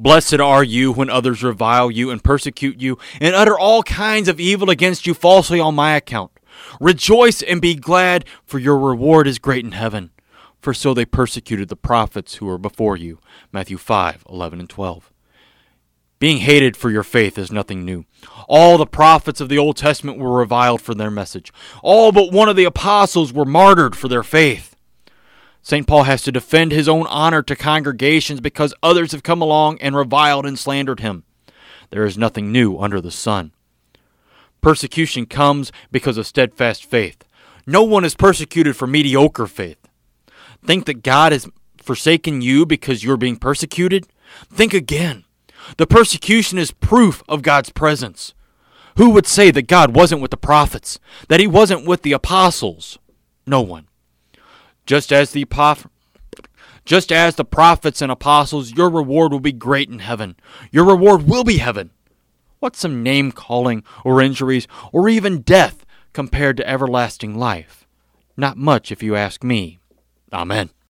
Blessed are you when others revile you and persecute you and utter all kinds of evil against you falsely on my account. Rejoice and be glad, for your reward is great in heaven. For so they persecuted the prophets who were before you. Matthew 5 11 and 12. Being hated for your faith is nothing new. All the prophets of the Old Testament were reviled for their message. All but one of the apostles were martyred for their faith. St. Paul has to defend his own honor to congregations because others have come along and reviled and slandered him. There is nothing new under the sun. Persecution comes because of steadfast faith. No one is persecuted for mediocre faith. Think that God has forsaken you because you're being persecuted? Think again. The persecution is proof of God's presence. Who would say that God wasn't with the prophets, that he wasn't with the apostles? No one. Just as the just as the prophets and apostles, your reward will be great in heaven. Your reward will be heaven. What's some name calling or injuries or even death compared to everlasting life? Not much if you ask me. Amen.